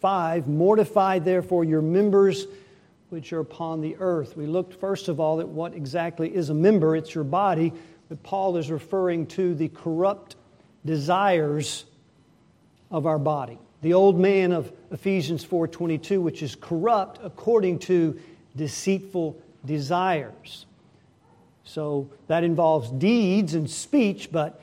5 Mortify therefore your members which are upon the earth. We looked first of all at what exactly is a member, it's your body, but Paul is referring to the corrupt desires of our body. The old man of Ephesians 4:22 which is corrupt according to deceitful desires. So that involves deeds and speech, but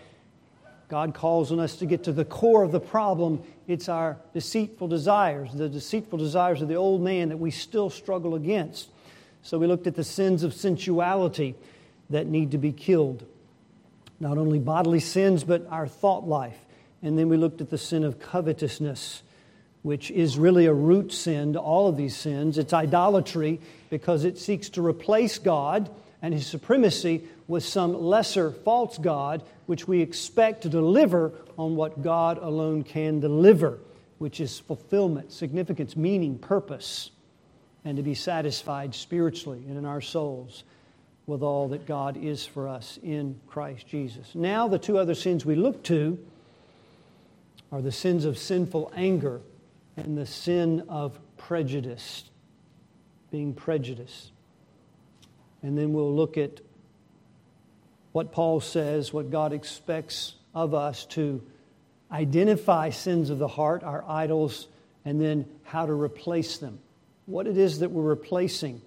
God calls on us to get to the core of the problem. It's our deceitful desires, the deceitful desires of the old man that we still struggle against. So we looked at the sins of sensuality that need to be killed. Not only bodily sins, but our thought life. And then we looked at the sin of covetousness, which is really a root sin to all of these sins. It's idolatry because it seeks to replace God and his supremacy with some lesser false God, which we expect to deliver on what God alone can deliver, which is fulfillment, significance, meaning, purpose, and to be satisfied spiritually and in our souls with all that God is for us in Christ Jesus. Now, the two other sins we look to are the sins of sinful anger and the sin of prejudice, being prejudiced. And then we'll look at what Paul says, what God expects of us to identify sins of the heart, our idols, and then how to replace them. What it is that we're replacing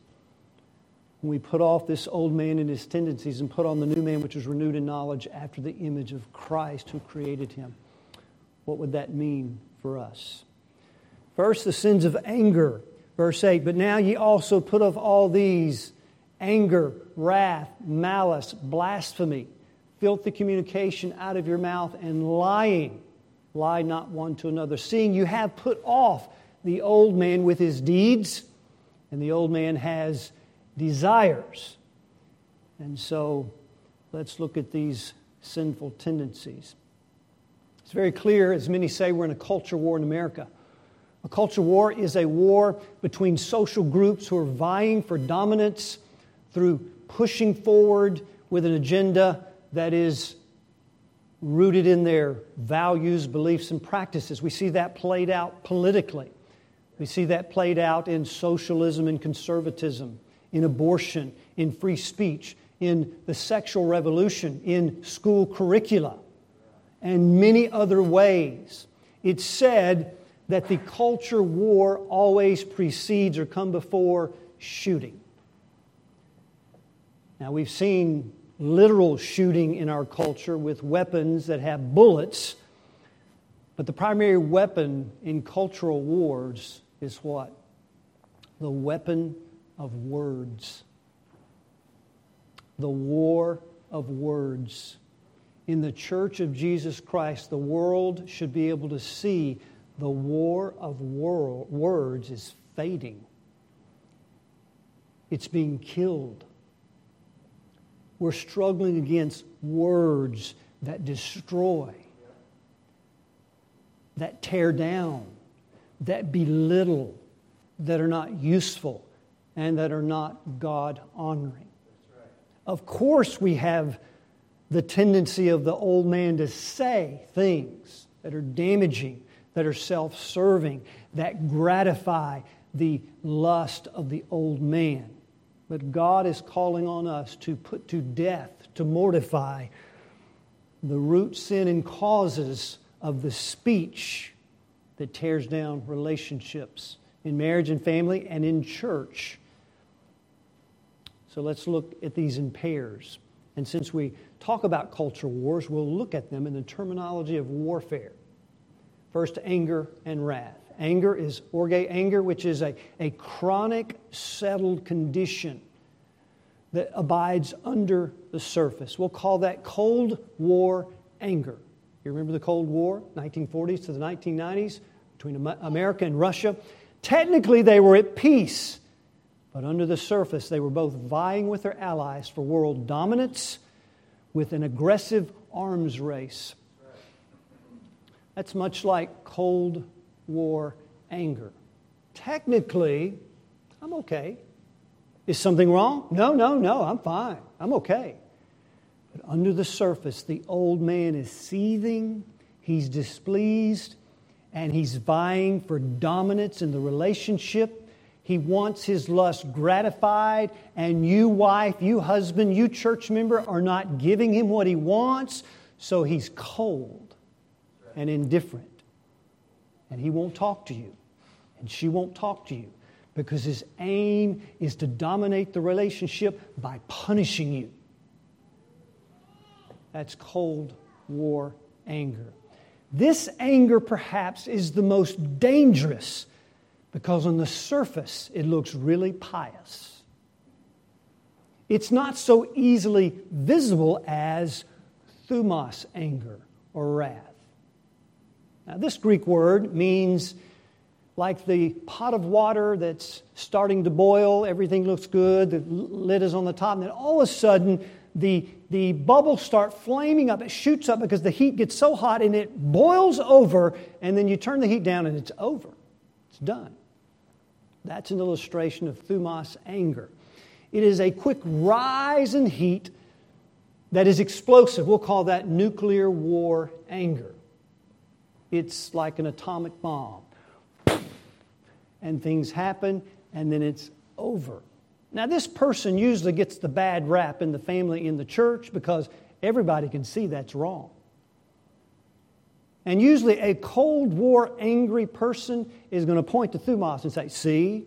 when we put off this old man and his tendencies and put on the new man, which is renewed in knowledge after the image of Christ who created him. What would that mean for us? First, the sins of anger. Verse 8, but now ye also put off all these anger, wrath, malice, blasphemy, filthy communication out of your mouth, and lying. Lie not one to another, seeing you have put off the old man with his deeds, and the old man has desires. And so let's look at these sinful tendencies. It's very clear, as many say, we're in a culture war in America. A culture war is a war between social groups who are vying for dominance through pushing forward with an agenda that is rooted in their values, beliefs, and practices. We see that played out politically. We see that played out in socialism and conservatism, in abortion, in free speech, in the sexual revolution, in school curricula, and many other ways. It's said that the culture war always precedes or come before shooting. Now, we've seen literal shooting in our culture with weapons that have bullets, but the primary weapon in cultural wars is what? The weapon of words. The war of words. In the church of Jesus Christ, the world should be able to see the war of words is fading. It's being killed. We're struggling against words that destroy, that tear down, that belittle, that are not useful, and that are not God honoring. Of course, we have the tendency of the old man to say things that are damaging, that are self serving, that gratify the lust of the old man. But God is calling on us to put to death, to mortify the root sin and causes of the speech that tears down relationships in marriage and family and in church. So let's look at these in pairs. And since we talk about culture wars, we'll look at them in the terminology of warfare. First, anger and wrath. Anger is orge anger, which is a, a chronic, settled condition that abides under the surface. We'll call that Cold War anger. You remember the Cold War, 1940s to the 1990s, between America and Russia? Technically, they were at peace, but under the surface, they were both vying with their allies for world dominance with an aggressive arms race. That's much like Cold War anger. Technically, I'm okay. Is something wrong? No, no, no, I'm fine. I'm okay. But under the surface, the old man is seething, he's displeased, and he's vying for dominance in the relationship. He wants his lust gratified, and you, wife, you, husband, you, church member, are not giving him what he wants, so he's cold and indifferent. And he won't talk to you, and she won't talk to you because his aim is to dominate the relationship by punishing you. That's Cold War anger. This anger, perhaps, is the most dangerous because on the surface it looks really pious. It's not so easily visible as thumos anger or wrath. Now, this Greek word means like the pot of water that's starting to boil, everything looks good, the lid is on the top, and then all of a sudden the, the bubbles start flaming up. It shoots up because the heat gets so hot and it boils over, and then you turn the heat down and it's over. It's done. That's an illustration of thumos anger. It is a quick rise in heat that is explosive. We'll call that nuclear war anger. It's like an atomic bomb. And things happen, and then it's over. Now, this person usually gets the bad rap in the family, in the church, because everybody can see that's wrong. And usually, a Cold War angry person is going to point to Thumos and say, See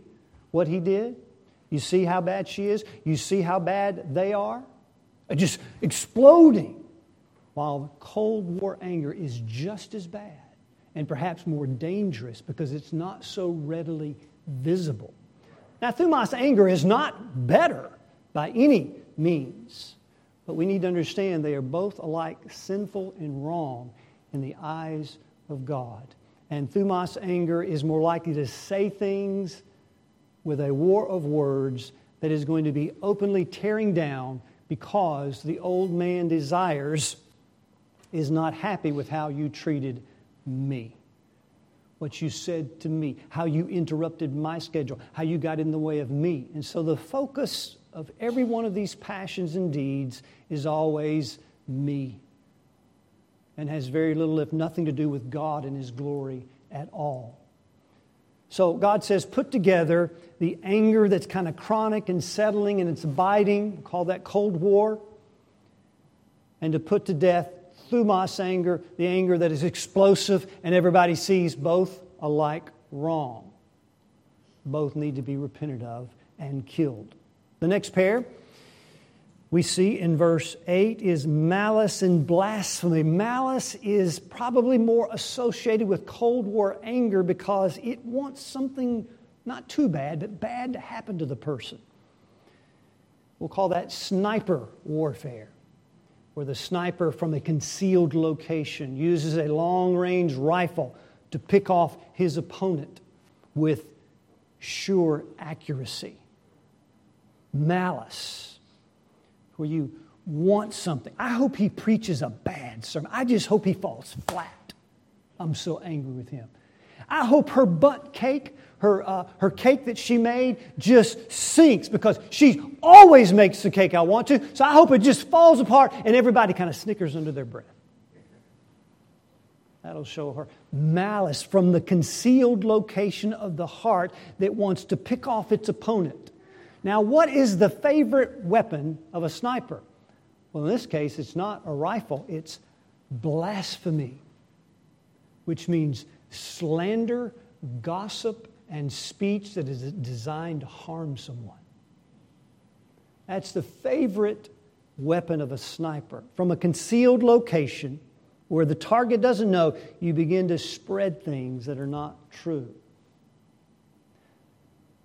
what he did? You see how bad she is? You see how bad they are? Just exploding. While Cold War anger is just as bad and perhaps more dangerous because it's not so readily visible. Now, Thumos anger is not better by any means, but we need to understand they are both alike sinful and wrong in the eyes of God. And Thumos anger is more likely to say things with a war of words that is going to be openly tearing down because the old man desires is not happy with how you treated me. What you said to me, how you interrupted my schedule, how you got in the way of me. And so the focus of every one of these passions and deeds is always me and has very little, if nothing, to do with God and His glory at all. So God says, put together the anger that's kind of chronic and settling and it's abiding, call that Cold War, and to put to death thumos anger, the anger that is explosive and everybody sees both alike wrong. Both need to be repented of and killed. The next pair, we see in verse 8 is malice and blasphemy. Malice is probably more associated with Cold War anger because it wants something not too bad, but bad to happen to the person. We'll call that sniper warfare, where the sniper from a concealed location uses a long range rifle to pick off his opponent with sure accuracy. Malice where you want something. I hope he preaches a bad sermon. I just hope he falls flat. I'm so angry with him. I hope her butt cake, her, uh, her cake that she made, just sinks because she always makes the cake I want to. So I hope it just falls apart and everybody kind of snickers under their breath. That'll show her malice from the concealed location of the heart that wants to pick off its opponent. Now, what is the favorite weapon of a sniper? Well, in this case, it's not a rifle, it's blasphemy, which means slander, gossip, and speech that is designed to harm someone. That's the favorite weapon of a sniper. From a concealed location where the target doesn't know, you begin to spread things that are not true.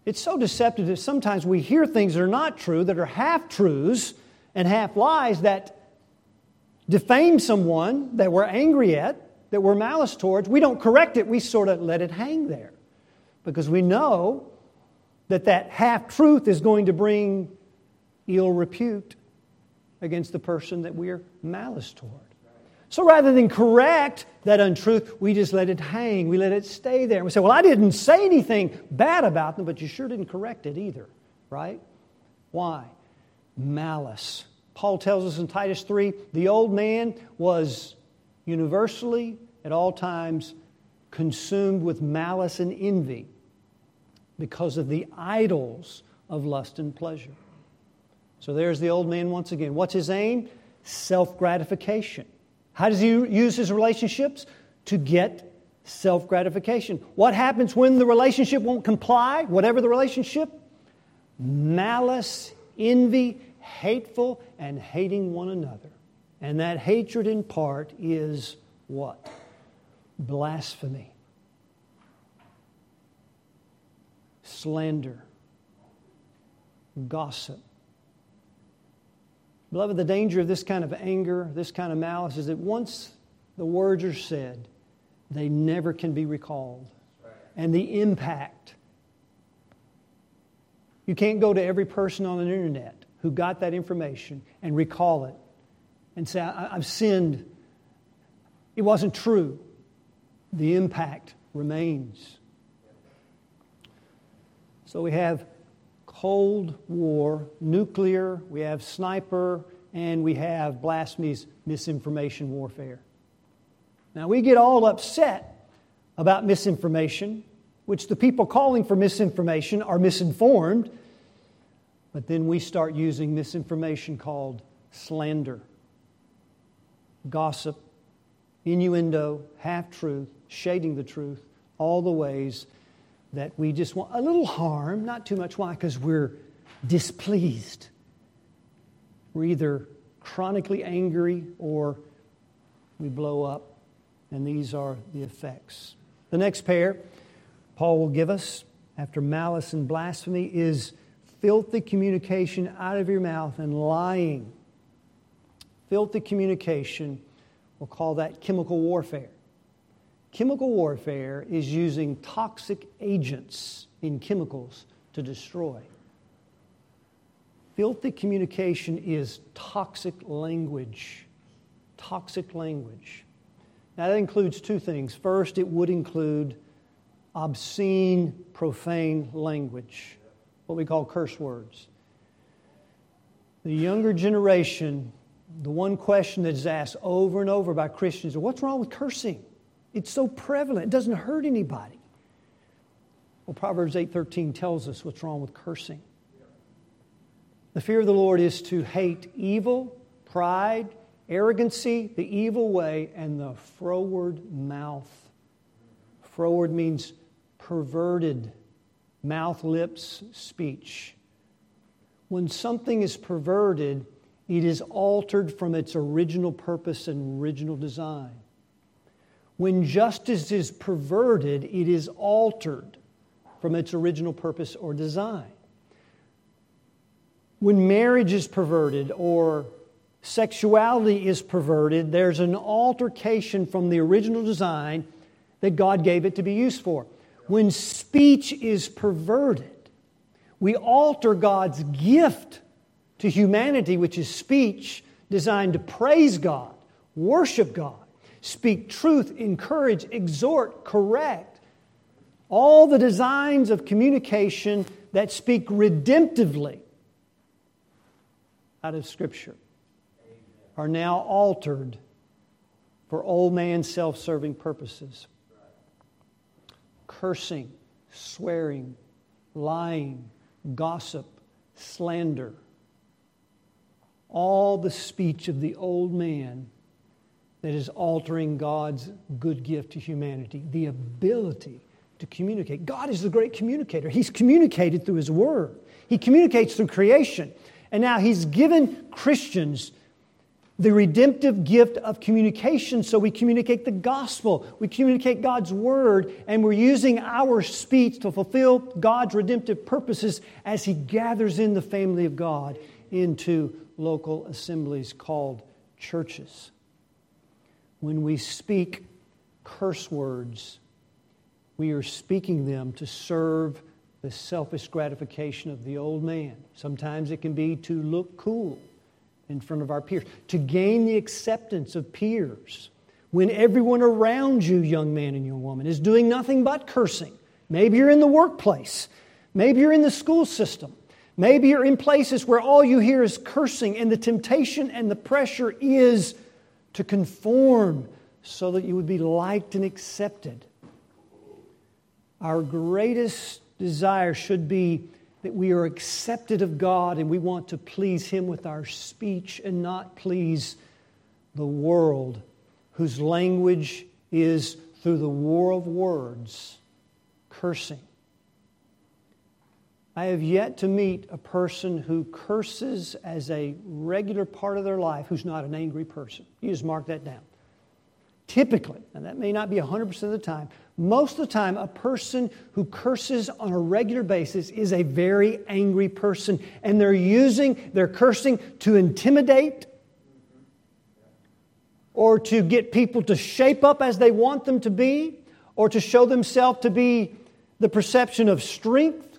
It's so deceptive that sometimes we hear things that are not true, that are half truths and half lies that defame someone that we're angry at, that we're malice towards. We don't correct it, we sort of let it hang there because we know that that half truth is going to bring ill repute against the person that we're malice toward. So rather than correct that untruth, we just let it hang. We let it stay there. We say, Well, I didn't say anything bad about them, but you sure didn't correct it either, right? Why? Malice. Paul tells us in Titus 3 the old man was universally, at all times, consumed with malice and envy because of the idols of lust and pleasure. So there's the old man once again. What's his aim? Self gratification. How does he use his relationships? To get self gratification. What happens when the relationship won't comply, whatever the relationship? Malice, envy, hateful, and hating one another. And that hatred in part is what? Blasphemy, slander, gossip. Beloved, the danger of this kind of anger, this kind of malice, is that once the words are said, they never can be recalled. And the impact. You can't go to every person on the internet who got that information and recall it and say, I've sinned. It wasn't true. The impact remains. So we have Cold War, nuclear, we have sniper, and we have blasphemies, misinformation warfare. Now, we get all upset about misinformation, which the people calling for misinformation are misinformed, but then we start using misinformation called slander, gossip, innuendo, half truth, shading the truth, all the ways that we just want a little harm, not too much. Why? Because we're displeased. We're either chronically angry or we blow up and these are the effects. The next pair Paul will give us after malice and blasphemy is filthy communication out of your mouth and lying. Filthy communication, we'll call that chemical warfare. Chemical warfare is using toxic agents in chemicals to destroy. Filthy communication is toxic language. Toxic language. Now, that includes two things. First, it would include obscene, profane language, what we call curse words. The younger generation, the one question that is asked over and over by Christians is what's wrong with cursing? It's so prevalent, it doesn't hurt anybody. Well, Proverbs 8:13 tells us what's wrong with cursing. The fear of the Lord is to hate evil, pride, arrogancy, the evil way, and the froward mouth. Froward means perverted, mouth, lips, speech. When something is perverted, it is altered from its original purpose and original design. When justice is perverted, it is altered from its original purpose or design. When marriage is perverted or sexuality is perverted, there's an altercation from the original design that God gave it to be used for. When speech is perverted, we alter God's gift to humanity, which is speech designed to praise God, worship God, speak truth, encourage, exhort, correct. All the designs of communication that speak redemptively out of Scripture are now altered for old man self serving purposes. Cursing, swearing, lying, gossip, slander. All the speech of the old man that is altering God's good gift to humanity, the ability to communicate. God is the great communicator. He's communicated through His Word, He communicates through creation. And now He's given Christians the redemptive gift of communication. So we communicate the gospel, we communicate God's word, and we're using our speech to fulfill God's redemptive purposes as He gathers in the family of God into local assemblies called churches. When we speak curse words, we are speaking them to serve the selfish gratification of the old man. Sometimes it can be to look cool in front of our peers, to gain the acceptance of peers. When everyone around you, young man and young woman, is doing nothing but cursing. Maybe you're in the workplace. Maybe you're in the school system. Maybe you're in places where all you hear is cursing, and the temptation and the pressure is to conform so that you would be liked and accepted. Our greatest desire should be that we are accepted of God and we want to please Him with our speech and not please the world, whose language is through the war of words, cursing. I have yet to meet a person who curses as a regular part of their life who's not an angry person. You just mark that down. Typically, and that may not be 100% of the time, most of the time, a person who curses on a regular basis is a very angry person, and they're using their cursing to intimidate or to get people to shape up as they want them to be or to show themselves to be the perception of strength.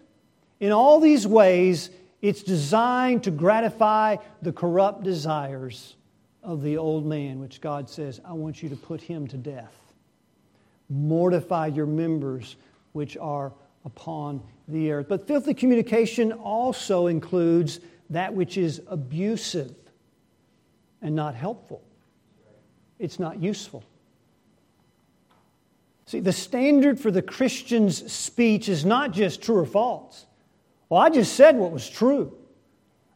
In all these ways, it's designed to gratify the corrupt desires of the old man, which God says, I want you to put him to death. Mortify your members which are upon the earth. But filthy communication also includes that which is abusive and not helpful, it's not useful. See, the standard for the Christian's speech is not just true or false. Well, I just said what was true.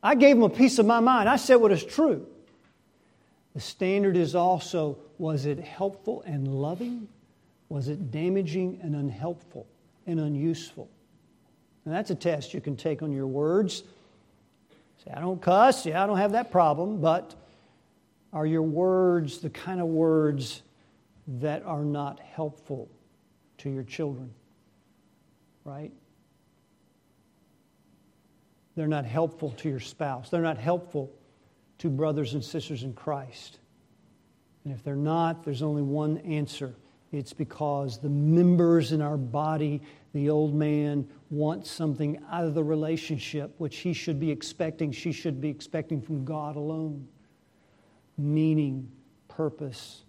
I gave him a piece of my mind. I said what is true. The standard is also was it helpful and loving? Was it damaging and unhelpful and unuseful? And that's a test you can take on your words. Say, I don't cuss. Yeah, I don't have that problem. But are your words the kind of words that are not helpful to your children? Right? They're not helpful to your spouse. They're not helpful to brothers and sisters in Christ. And if they're not, there's only one answer. It's because the members in our body, the old man, wants something out of the relationship which he should be expecting, she should be expecting from God alone meaning, purpose,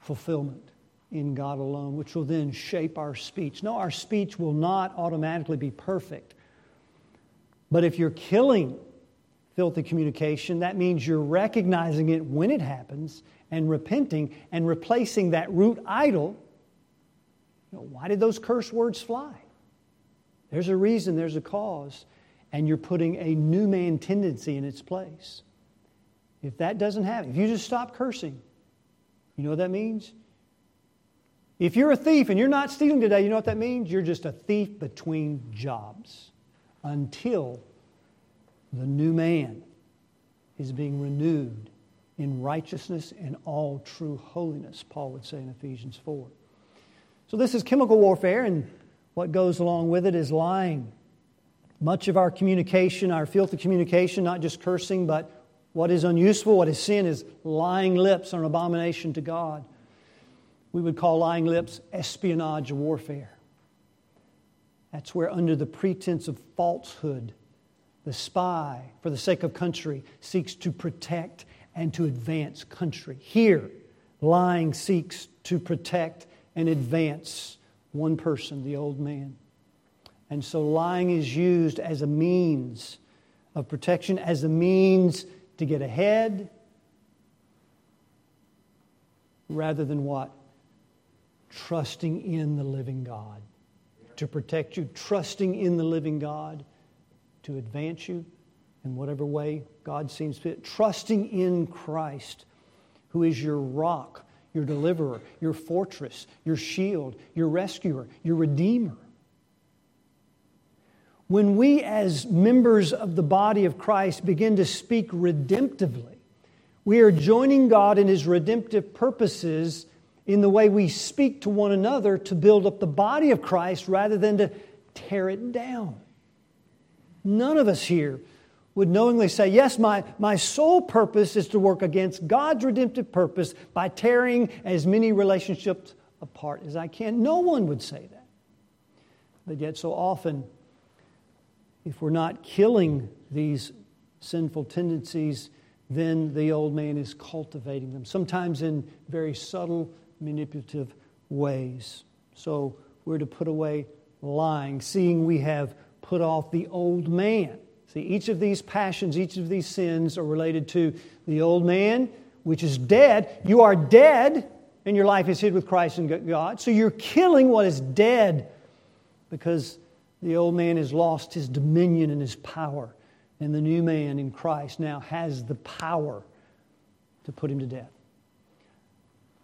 fulfillment in God alone, which will then shape our speech. No, our speech will not automatically be perfect. But if you're killing filthy communication, that means you're recognizing it when it happens and repenting and replacing that root idol. You know, why did those curse words fly? There's a reason, there's a cause, and you're putting a new man tendency in its place. If that doesn't happen, if you just stop cursing, you know what that means? If you're a thief and you're not stealing today, you know what that means? You're just a thief between jobs until the new man is being renewed in righteousness and all true holiness, Paul would say in Ephesians 4. So, this is chemical warfare, and what goes along with it is lying. Much of our communication, our filthy communication, not just cursing, but what is unuseful, what is sin, is lying lips are an abomination to God. We would call lying lips espionage warfare. That's where, under the pretense of falsehood, the spy, for the sake of country, seeks to protect and to advance country. Here, lying seeks to protect and advance one person, the old man. And so lying is used as a means of protection, as a means to get ahead, rather than what? Trusting in the living God. To protect you, trusting in the living God to advance you in whatever way God seems fit, trusting in Christ, who is your rock, your deliverer, your fortress, your shield, your rescuer, your redeemer. When we, as members of the body of Christ, begin to speak redemptively, we are joining God in His redemptive purposes in the way we speak to one another to build up the body of Christ rather than to tear it down. None of us here would knowingly say, Yes, my, my sole purpose is to work against God's redemptive purpose by tearing as many relationships apart as I can. No one would say that. But yet, so often, if we're not killing these sinful tendencies, then the old man is cultivating them, sometimes in very subtle, manipulative ways. So we're to put away lying, seeing we have put off the old man. See, each of these passions, each of these sins are related to the old man, which is dead. You are dead and your life is hid with Christ in God. So you're killing what is dead because the old man has lost his dominion and his power. And the new man in Christ now has the power to put him to death.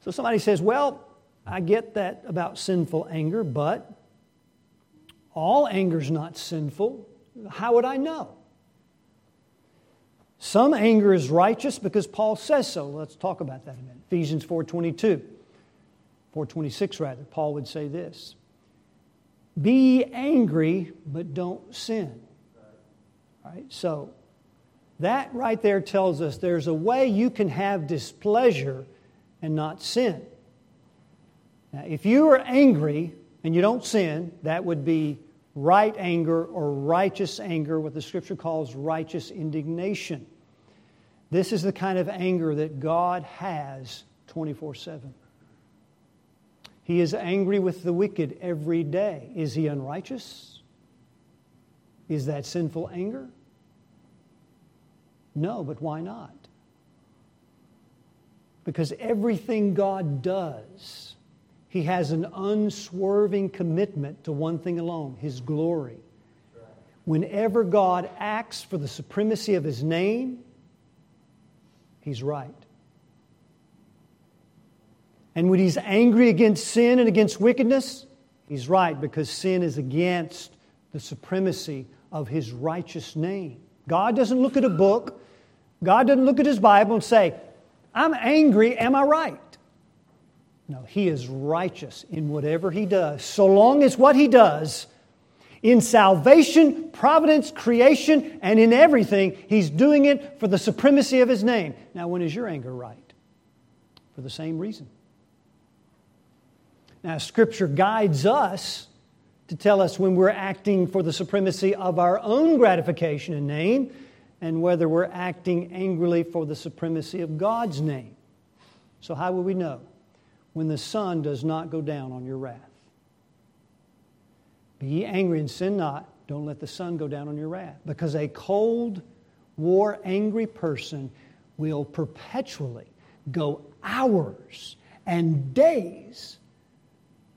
So somebody says, Well, I get that about sinful anger, but all anger is not sinful. How would I know? Some anger is righteous because Paul says so. Let's talk about that a minute. Ephesians 4:22. 426 rather. Paul would say this. Be angry, but don't sin. Right? So that right there tells us there's a way you can have displeasure and not sin. Now, if you are angry and you don't sin, that would be right anger or righteous anger, what the scripture calls righteous indignation. This is the kind of anger that God has 24 7. He is angry with the wicked every day. Is he unrighteous? Is that sinful anger? No, but why not? Because everything God does, He has an unswerving commitment to one thing alone His glory. Whenever God acts for the supremacy of His name, He's right. And when He's angry against sin and against wickedness, He's right because sin is against the supremacy of His righteous name. God doesn't look at a book God doesn't look at his Bible and say, I'm angry, am I right? No, he is righteous in whatever he does, so long as what he does in salvation, providence, creation, and in everything, he's doing it for the supremacy of his name. Now, when is your anger right? For the same reason. Now, Scripture guides us to tell us when we're acting for the supremacy of our own gratification and name and whether we're acting angrily for the supremacy of God's name. So, how will we know? When the sun does not go down on your wrath. Be ye angry and sin not. Don't let the sun go down on your wrath. Because a cold, war angry person will perpetually go hours and days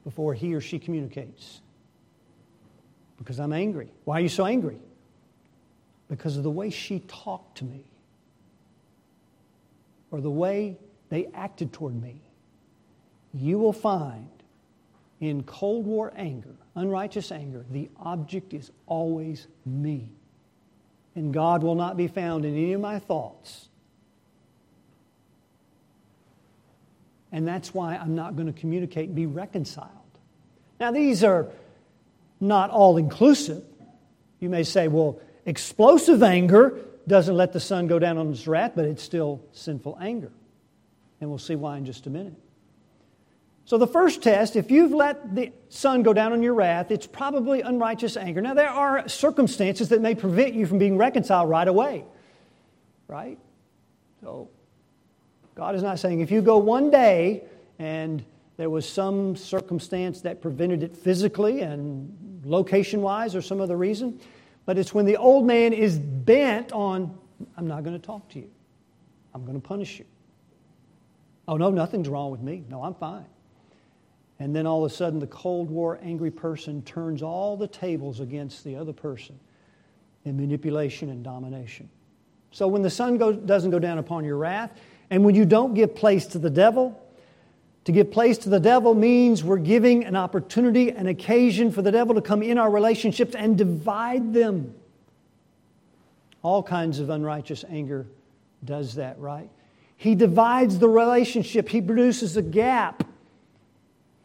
before he or she communicates. Because I'm angry. Why are you so angry? Because of the way she talked to me or the way they acted toward me, you will find in Cold War anger, unrighteous anger, the object is always me. And God will not be found in any of my thoughts. And that's why I'm not going to communicate and be reconciled. Now, these are not all inclusive. You may say, well, Explosive anger doesn't let the sun go down on his wrath, but it's still sinful anger. And we'll see why in just a minute. So, the first test, if you've let the sun go down on your wrath, it's probably unrighteous anger. Now, there are circumstances that may prevent you from being reconciled right away, right? So, God is not saying if you go one day and there was some circumstance that prevented it physically and location wise or some other reason, but it's when the old man is bent on, I'm not going to talk to you. I'm going to punish you. Oh, no, nothing's wrong with me. No, I'm fine. And then all of a sudden, the Cold War angry person turns all the tables against the other person in manipulation and domination. So when the sun goes, doesn't go down upon your wrath, and when you don't give place to the devil, to give place to the devil means we're giving an opportunity, an occasion for the devil to come in our relationships and divide them. All kinds of unrighteous anger does that, right? He divides the relationship, he produces a gap,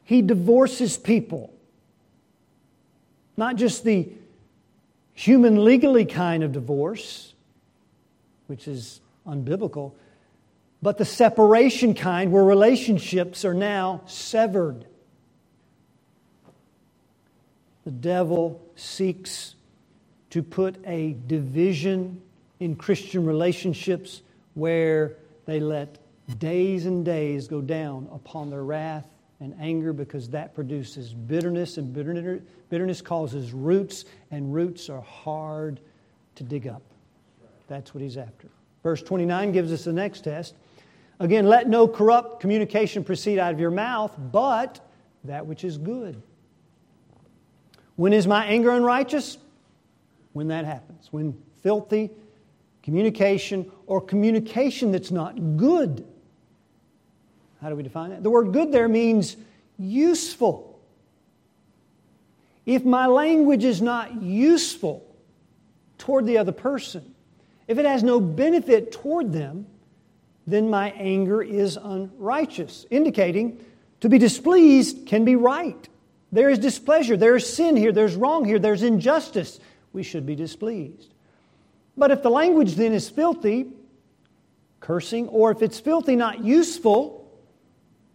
he divorces people. Not just the human legally kind of divorce, which is unbiblical but the separation kind where relationships are now severed. The devil seeks to put a division in Christian relationships where they let days and days go down upon their wrath and anger because that produces bitterness, and bitterness causes roots, and roots are hard to dig up. That's what he's after. Verse 29 gives us the next test Again, let no corrupt communication proceed out of your mouth, but that which is good. When is my anger unrighteous? When that happens. When filthy communication or communication that's not good. How do we define that? The word good there means useful. If my language is not useful toward the other person, if it has no benefit toward them, then my anger is unrighteous, indicating to be displeased can be right. There is displeasure, there is sin here, there's wrong here, there's injustice. We should be displeased. But if the language then is filthy, cursing, or if it's filthy, not useful,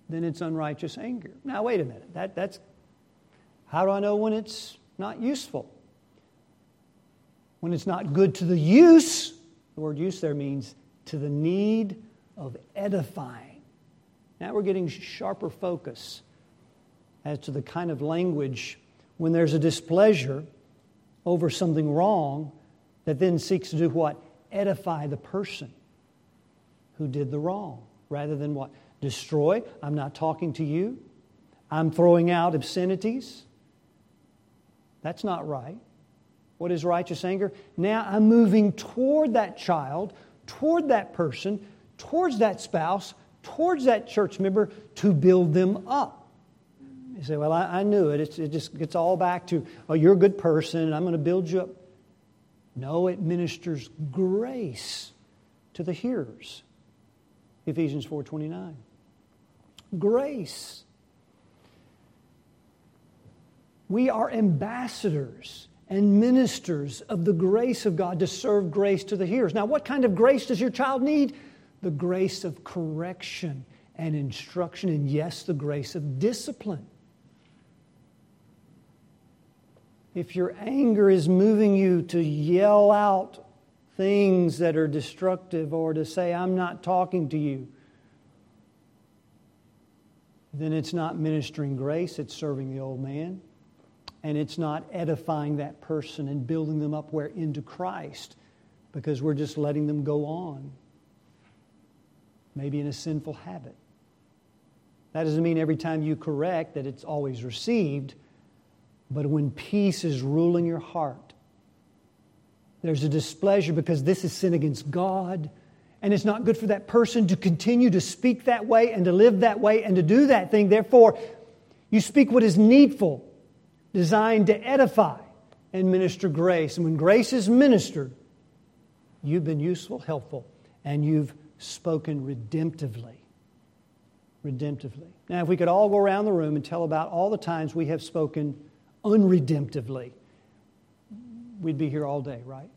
then it's unrighteous anger. Now, wait a minute. That, that's how do I know when it's not useful? When it's not good to the use, the word use there means to the need of edifying. Now we're getting sharper focus as to the kind of language when there's a displeasure over something wrong that then seeks to do what? Edify the person who did the wrong rather than what? Destroy. I'm not talking to you. I'm throwing out obscenities. That's not right. What is righteous anger? Now I'm moving toward that child, toward that person, towards that spouse, towards that church member to build them up. You say, Well, I, I knew it. It's, it just gets all back to, Oh, you're a good person, and I'm going to build you up. No, it ministers grace to the hearers. Ephesians 4:29. Grace. We are ambassadors and ministers of the grace of God to serve grace to the hearers. Now, what kind of grace does your child need? The grace of correction and instruction, and yes, the grace of discipline. if your anger is moving you to yell out things that are destructive or to say, I'm not talking to you, then it's not ministering grace, it's serving the old man. And it's not edifying that person and building them up where into Christ because we're just letting them go on, maybe in a sinful habit. That doesn't mean every time you correct that it's always received. But when peace is ruling your heart, there's a displeasure because this is sin against God. And it's not good for that person to continue to speak that way and to live that way and to do that thing. Therefore, you speak what is needful, designed to edify and minister grace. And when grace is ministered, you've been useful, helpful, and you've spoken redemptively. Redemptively. Now, if we could all go around the room and tell about all the times we have spoken unredemptively, we'd be here all day, right?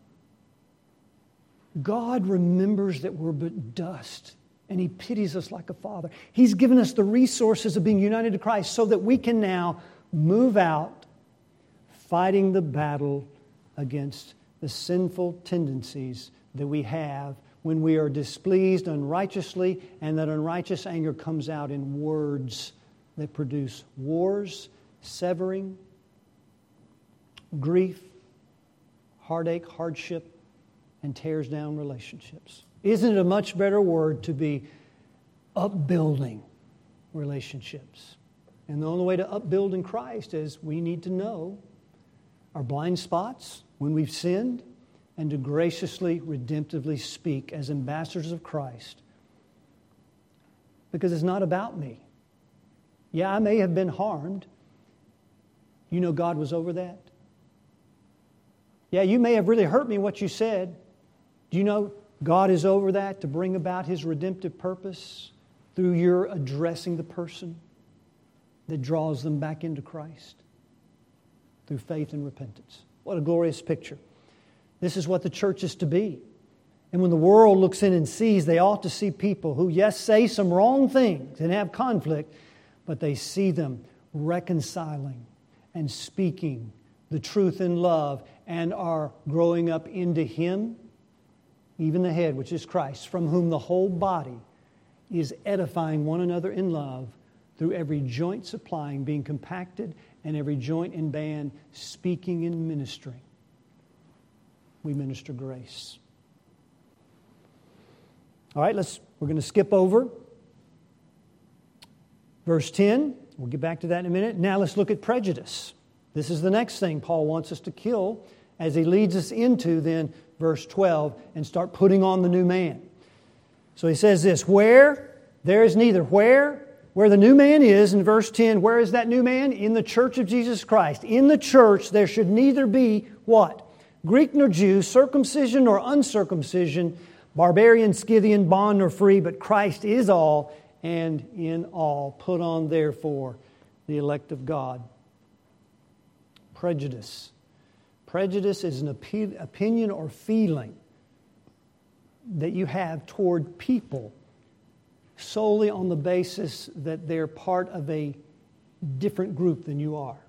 God remembers that we're but dust and He pities us like a father. He's given us the resources of being united to Christ so that we can now move out fighting the battle against the sinful tendencies that we have when we are displeased unrighteously and that unrighteous anger comes out in words that produce wars, severing, grief, heartache, hardship, and tears down relationships. Isn't it a much better word to be upbuilding relationships? And the only way to upbuild in Christ is we need to know our blind spots when we've sinned and to graciously, redemptively speak as ambassadors of Christ. Because it's not about me. Yeah, I may have been harmed. You know, God was over that. Yeah, you may have really hurt me what you said. Do you know God is over that to bring about his redemptive purpose through your addressing the person that draws them back into Christ through faith and repentance? What a glorious picture. This is what the church is to be. And when the world looks in and sees, they ought to see people who, yes, say some wrong things and have conflict, but they see them reconciling and speaking the truth in love and are growing up into Him, even the head, which is Christ, from whom the whole body is edifying one another in love through every joint supplying, being compacted, and every joint and band speaking and ministering. We minister grace. All right, let's. We're going to skip over verse 10. We'll get back to that in a minute. Now let's look at prejudice. This is the next thing Paul wants us to kill as he leads us into then verse 12 and start putting on the new man. So he says this Where there is neither where, where the new man is in verse 10, where is that new man? In the church of Jesus Christ. In the church, there should neither be what? Greek nor Jew, circumcision nor uncircumcision, barbarian, Scythian, bond nor free, but Christ is all and in all. Put on, therefore, the elect of God. Prejudice. Prejudice is an opinion or feeling that you have toward people solely on the basis that they're part of a different group than you are.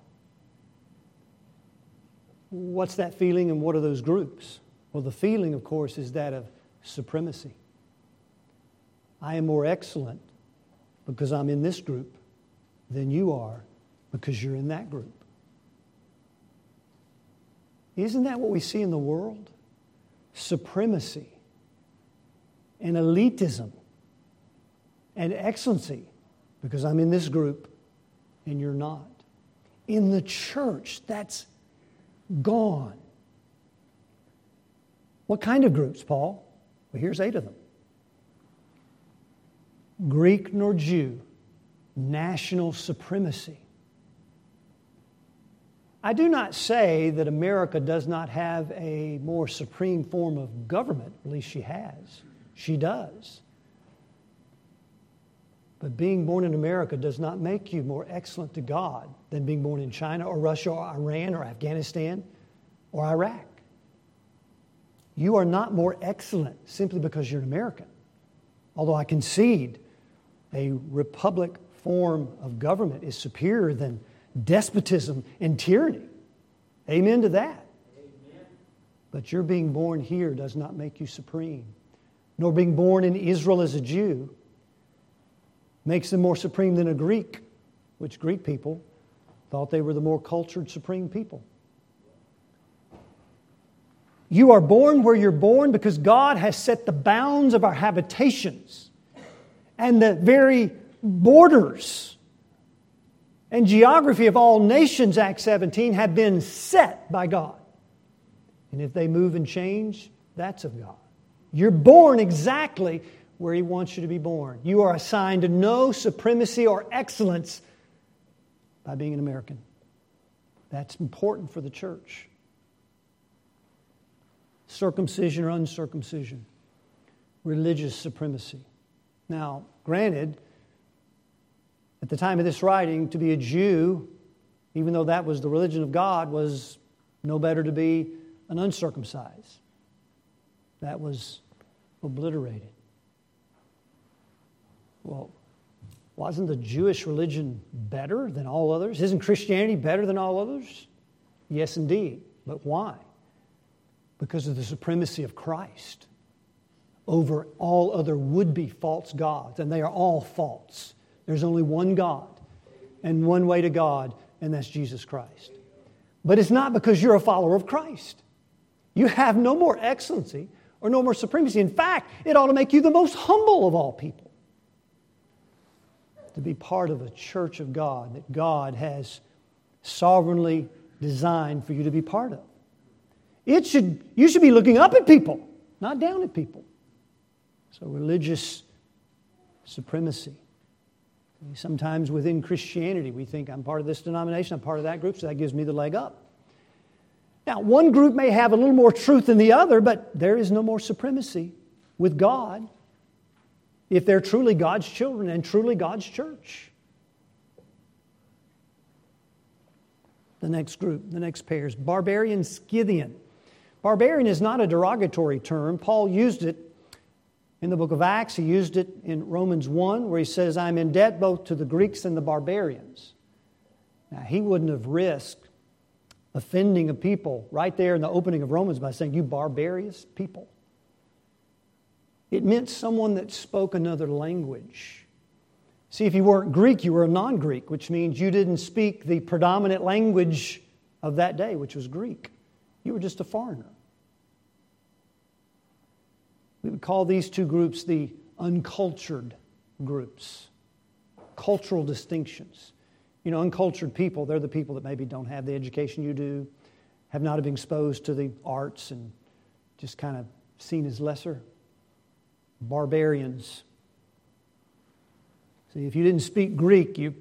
What's that feeling and what are those groups? Well, the feeling, of course, is that of supremacy. I am more excellent because I'm in this group than you are because you're in that group. Isn't that what we see in the world? Supremacy and elitism and excellency because I'm in this group and you're not. In the church, that's gone. What kind of groups, Paul? Well, here's eight of them Greek nor Jew, national supremacy. I do not say that America does not have a more supreme form of government, at least she has. She does. But being born in America does not make you more excellent to God than being born in China or Russia or Iran or Afghanistan or Iraq. You are not more excellent simply because you're an American. Although I concede a republic form of government is superior than despotism and tyranny. Amen to that. Amen. But your being born here does not make you supreme, nor being born in Israel as a Jew makes them more supreme than a Greek, which Greek people thought they were the more cultured, supreme people. You are born where you're born because God has set the bounds of our habitations and the very borders and geography of all nations, Acts 17, have been set by God. And if they move and change, that's of God. You're born exactly where He wants you to be born. You are assigned no supremacy or excellence by being an American. That's important for the church. Circumcision or uncircumcision, religious supremacy. Now, granted, at the time of this writing, to be a Jew, even though that was the religion of God, was no better to be an uncircumcised. That was obliterated. Well, wasn't the Jewish religion better than all others? Isn't Christianity better than all others? Yes, indeed. But why? Because of the supremacy of Christ over all other would be false gods, and they are all false. There's only one God and one way to God, and that's Jesus Christ. But it's not because you're a follower of Christ. You have no more excellency or no more supremacy. In fact, it ought to make you the most humble of all people to be part of a church of God that God has sovereignly designed for you to be part of. It should, you should be looking up at people, not down at people. So, religious supremacy. Sometimes within Christianity, we think I'm part of this denomination, I'm part of that group, so that gives me the leg up. Now, one group may have a little more truth than the other, but there is no more supremacy with God if they're truly God's children and truly God's church. The next group, the next pair is barbarian Scythian. Barbarian is not a derogatory term. Paul used it in the book of Acts. He used it in Romans 1, where he says, I'm in debt both to the Greeks and the barbarians. Now, he wouldn't have risked offending a people right there in the opening of Romans by saying, You barbarous people. It meant someone that spoke another language. See, if you weren't Greek, you were a non Greek, which means you didn't speak the predominant language of that day, which was Greek. You were just a foreigner. We would call these two groups the uncultured groups, cultural distinctions. You know, uncultured people, they're the people that maybe don't have the education you do, have not been exposed to the arts, and just kind of seen as lesser. Barbarians. See, if you didn't speak Greek, you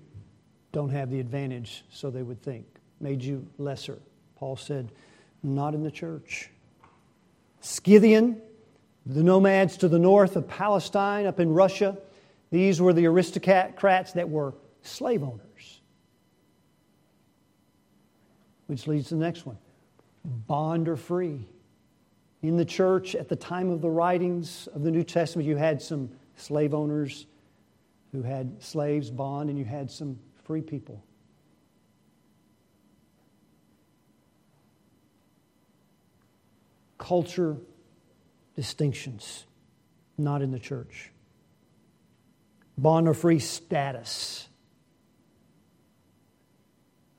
don't have the advantage, so they would think. Made you lesser. Paul said, not in the church. Scythian, the nomads to the north of Palestine, up in Russia, these were the aristocrats that were slave owners. Which leads to the next one bond or free. In the church, at the time of the writings of the New Testament, you had some slave owners who had slaves bond, and you had some free people. Culture distinctions, not in the church. Bond or free status.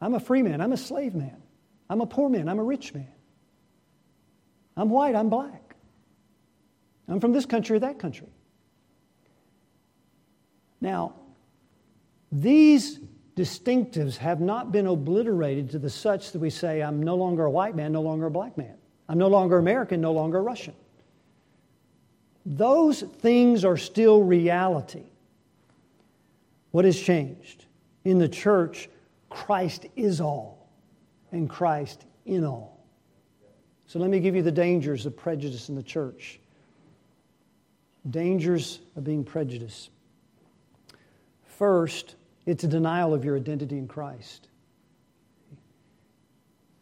I'm a free man. I'm a slave man. I'm a poor man. I'm a rich man. I'm white. I'm black. I'm from this country or that country. Now, these distinctives have not been obliterated to the such that we say, I'm no longer a white man, no longer a black man. I'm no longer American, no longer Russian. Those things are still reality. What has changed? In the church, Christ is all, and Christ in all. So let me give you the dangers of prejudice in the church. Dangers of being prejudiced. First, it's a denial of your identity in Christ.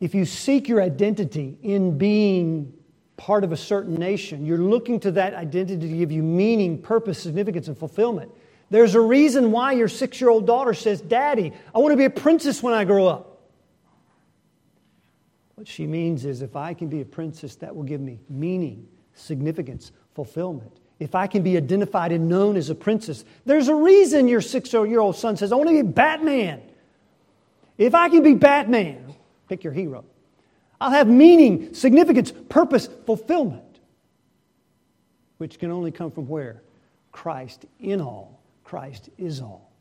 If you seek your identity in being part of a certain nation, you're looking to that identity to give you meaning, purpose, significance, and fulfillment. There's a reason why your six year old daughter says, Daddy, I want to be a princess when I grow up. What she means is if I can be a princess, that will give me meaning, significance, fulfillment. If I can be identified and known as a princess, there's a reason your six year old son says, I want to be Batman. If I can be Batman, pick your hero, I'll have meaning, significance, purpose, fulfillment, which can only come from where? Christ in all. Christ is all.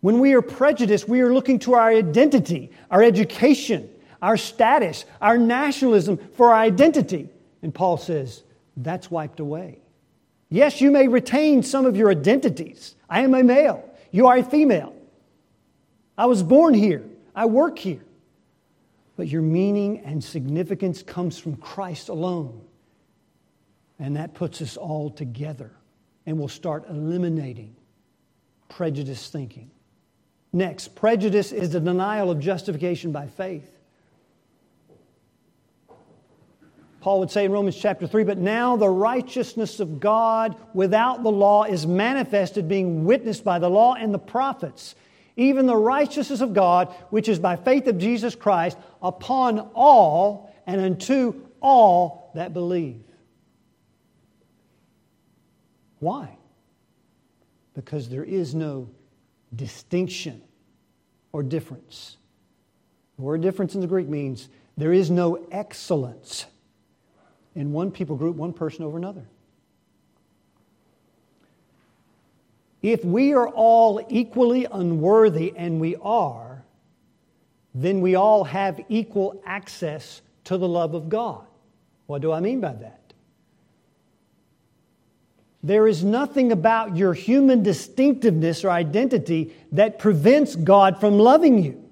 When we are prejudiced, we are looking to our identity, our education, our status, our nationalism for our identity. And Paul says, that's wiped away. Yes, you may retain some of your identities. I am a male. You are a female. I was born here. I work here. But your meaning and significance comes from Christ alone. And that puts us all together. And we'll start eliminating prejudice thinking. Next, prejudice is the denial of justification by faith. Paul would say in Romans chapter 3, but now the righteousness of God without the law is manifested, being witnessed by the law and the prophets, even the righteousness of God, which is by faith of Jesus Christ, upon all and unto all that believe. Why? Because there is no distinction or difference. The word difference in the Greek means there is no excellence in one people group, one person over another. If we are all equally unworthy, and we are, then we all have equal access to the love of God. What do I mean by that? There is nothing about your human distinctiveness or identity that prevents God from loving you.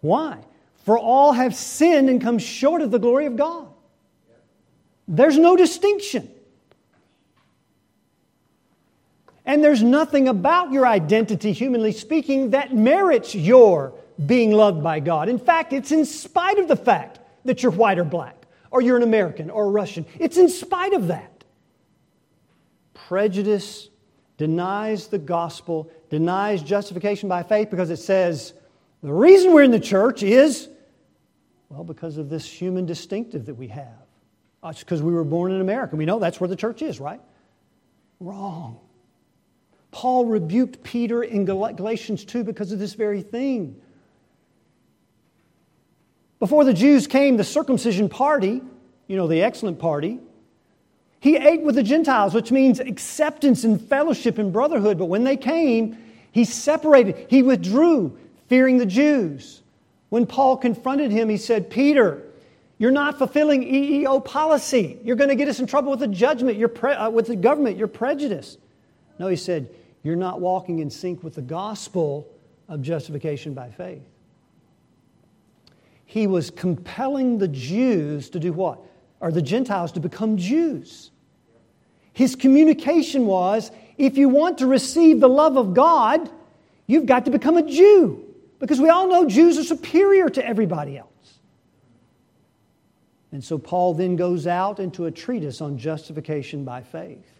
Why? For all have sinned and come short of the glory of God. There's no distinction. And there's nothing about your identity, humanly speaking, that merits your being loved by God. In fact, it's in spite of the fact that you're white or black, or you're an American or a Russian. It's in spite of that. Prejudice denies the gospel, denies justification by faith because it says the reason we're in the church is, well, because of this human distinctive that we have. It's because we were born in America. We know that's where the church is, right? Wrong. Paul rebuked Peter in Galatians 2 because of this very thing. Before the Jews came, the circumcision party, you know, the excellent party, He ate with the Gentiles, which means acceptance and fellowship and brotherhood. But when they came, he separated, he withdrew, fearing the Jews. When Paul confronted him, he said, Peter, you're not fulfilling EEO policy. You're going to get us in trouble with the judgment, you're pre- uh, with the government, you're prejudiced. No, he said, You're not walking in sync with the gospel of justification by faith. He was compelling the Jews to do what? Or the Gentiles to become Jews. His communication was if you want to receive the love of God, you've got to become a Jew. Because we all know Jews are superior to everybody else. And so Paul then goes out into a treatise on justification by faith.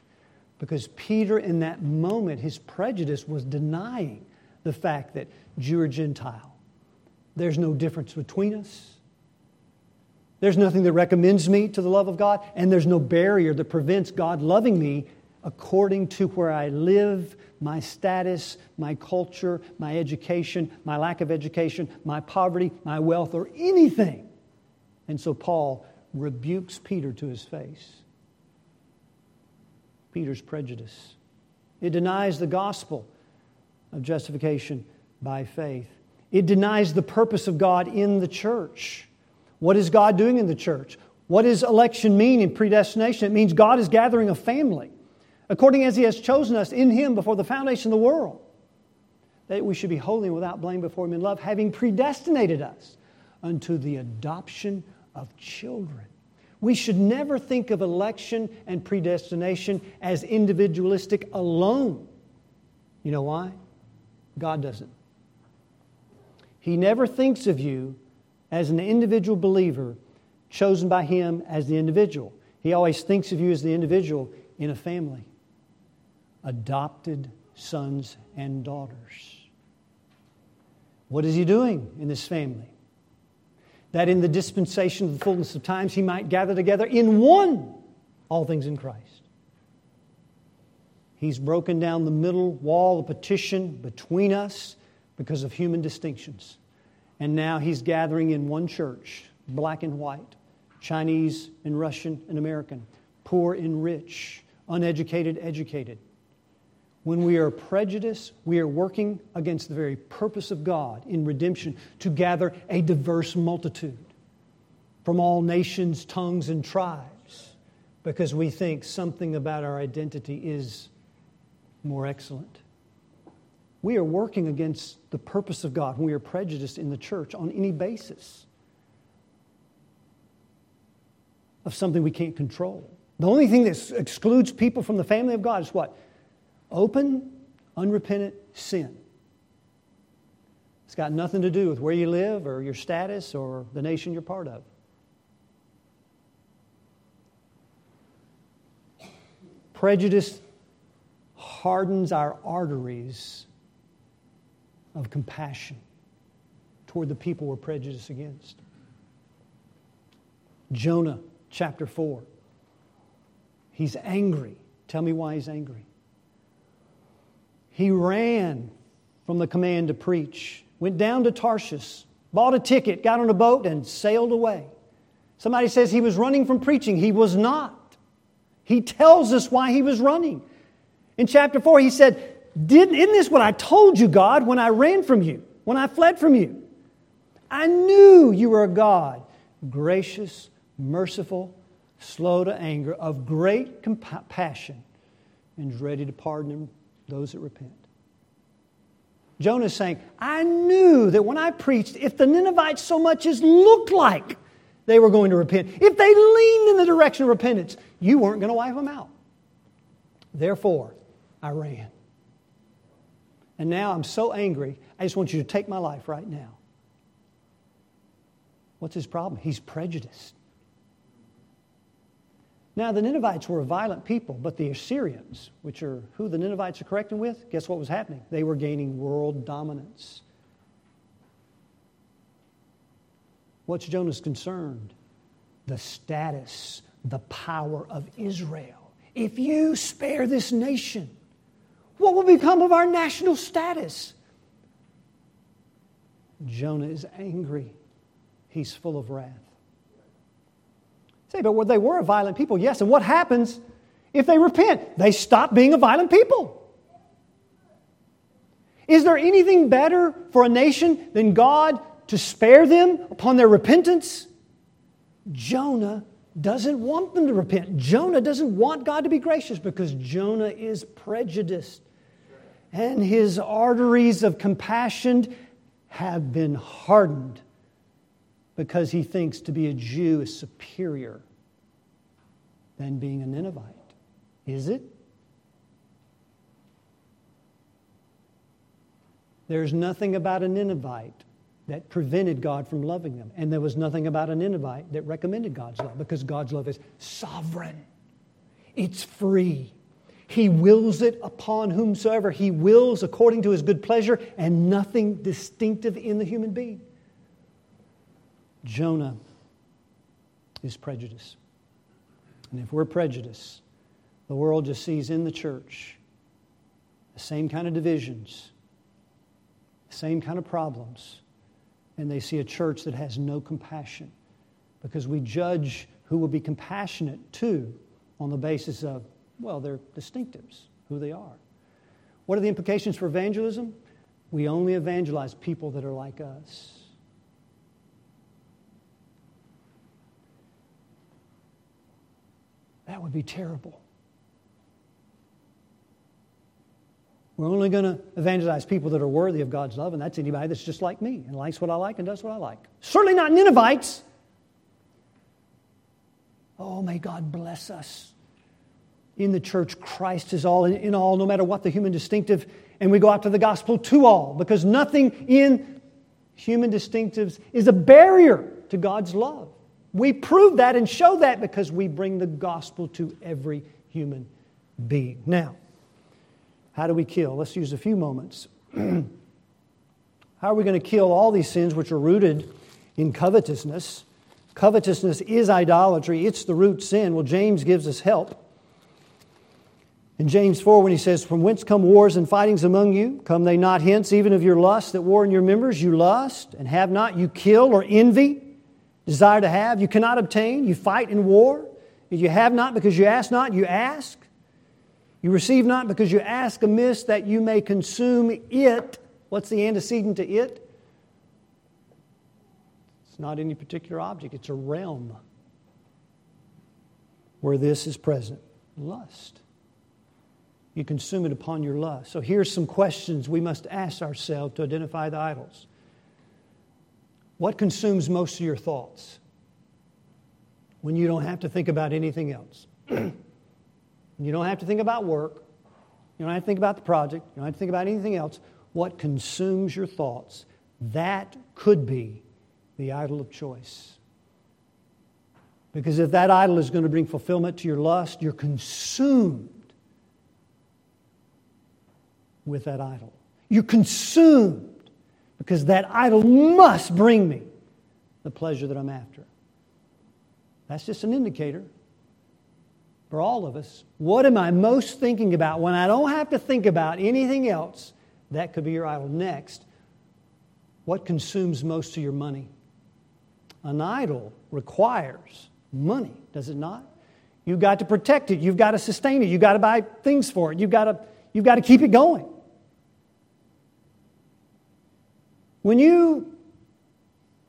Because Peter, in that moment, his prejudice was denying the fact that Jew or Gentile, there's no difference between us. There's nothing that recommends me to the love of God, and there's no barrier that prevents God loving me according to where I live, my status, my culture, my education, my lack of education, my poverty, my wealth, or anything. And so Paul rebukes Peter to his face. Peter's prejudice. It denies the gospel of justification by faith. It denies the purpose of God in the church. What is God doing in the church? What does election mean in predestination? It means God is gathering a family according as He has chosen us in Him before the foundation of the world, that we should be holy and without blame before Him in love, having predestinated us unto the adoption of children. We should never think of election and predestination as individualistic alone. You know why? God doesn't. He never thinks of you as an individual believer chosen by Him as the individual. He always thinks of you as the individual in a family adopted sons and daughters. What is he doing in this family? That in the dispensation of the fullness of times he might gather together in one all things in Christ. He's broken down the middle wall of petition between us because of human distinctions. And now he's gathering in one church, black and white, Chinese and Russian and American, poor and rich, uneducated, educated. When we are prejudiced, we are working against the very purpose of God in redemption to gather a diverse multitude from all nations, tongues, and tribes because we think something about our identity is more excellent. We are working against the purpose of God when we are prejudiced in the church on any basis of something we can't control. The only thing that excludes people from the family of God is what? Open, unrepentant sin. It's got nothing to do with where you live or your status or the nation you're part of. Prejudice hardens our arteries of compassion toward the people we're prejudiced against. Jonah chapter 4. He's angry. Tell me why he's angry. He ran from the command to preach, went down to Tarshish, bought a ticket, got on a boat, and sailed away. Somebody says he was running from preaching. He was not. He tells us why he was running. In chapter 4, he said, Didn't, Isn't this what I told you, God, when I ran from you, when I fled from you? I knew you were a God, gracious, merciful, slow to anger, of great compassion, and ready to pardon those that repent. Jonah is saying, I knew that when I preached, if the Ninevites so much as looked like they were going to repent, if they leaned in the direction of repentance, you weren't going to wipe them out. Therefore, I ran. And now I'm so angry, I just want you to take my life right now. What's his problem? He's prejudiced. Now, the Ninevites were a violent people, but the Assyrians, which are who the Ninevites are correcting with, guess what was happening? They were gaining world dominance. What's Jonah's concerned? The status, the power of Israel. If you spare this nation, what will become of our national status? Jonah is angry. He's full of wrath. Say, but they were a violent people. Yes, and what happens if they repent? They stop being a violent people. Is there anything better for a nation than God to spare them upon their repentance? Jonah doesn't want them to repent. Jonah doesn't want God to be gracious because Jonah is prejudiced. And his arteries of compassion have been hardened because he thinks to be a Jew is superior than being a Ninevite. Is it? There's nothing about a Ninevite that prevented God from loving them. And there was nothing about a Ninevite that recommended God's love because God's love is sovereign, it's free. He wills it upon whomsoever he wills according to his good pleasure, and nothing distinctive in the human being. Jonah is prejudice. And if we're prejudiced, the world just sees in the church the same kind of divisions, the same kind of problems, and they see a church that has no compassion because we judge who will be compassionate to on the basis of, well, their distinctives, who they are. What are the implications for evangelism? We only evangelize people that are like us. That would be terrible. We're only going to evangelize people that are worthy of God's love, and that's anybody that's just like me and likes what I like and does what I like. Certainly not Ninevites. Oh, may God bless us. In the church, Christ is all in, all, no matter what the human distinctive, and we go out to the gospel to all, because nothing in human distinctives is a barrier to God's love. We prove that and show that because we bring the gospel to every human being. Now, how do we kill? Let's use a few moments. How are we going to kill all these sins which are rooted in covetousness? Covetousness is idolatry, it's the root sin. Well, James gives us help. In James 4, when he says, From whence come wars and fightings among you? Come they not hence, even of your lust that war in your members? You lust and have not, you kill or envy, desire to have, you cannot obtain, you fight in war. You have not because you ask not, you ask. You receive not because you ask amiss that you may consume it. What's the antecedent to it? It's not any particular object, it's a realm where this is present lust. You consume it upon your lust. So here's some questions we must ask ourselves to identify the idols. What consumes most of your thoughts when you don't have to think about anything else? You don't have to think about work. You don't have to think about the project. You don't have to think about anything else. What consumes your thoughts, that could be the idol of choice. Because if that idol is going to bring fulfillment to your lust, you're consumed with that idol. You're consumed because that idol must bring me the pleasure that I'm after. That's just an indicator for all of us. What am I most thinking about when I don't have to think about anything else? That could be your idol. Next, what consumes most of your money? An idol requires money, does it not? You've got to protect it, you've got to sustain it, you've got to buy things for it, you've got to, you've got to keep it going. When you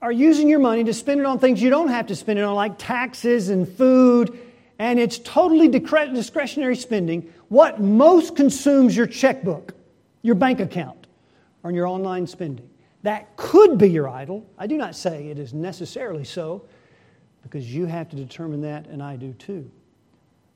are using your money to spend it on things you don't have to spend it on, like taxes and food and it's totally discretionary spending, what most consumes your checkbook, your bank account, or your online spending. That could be your idol. I do not say it is necessarily so, because you have to determine that, and I do too.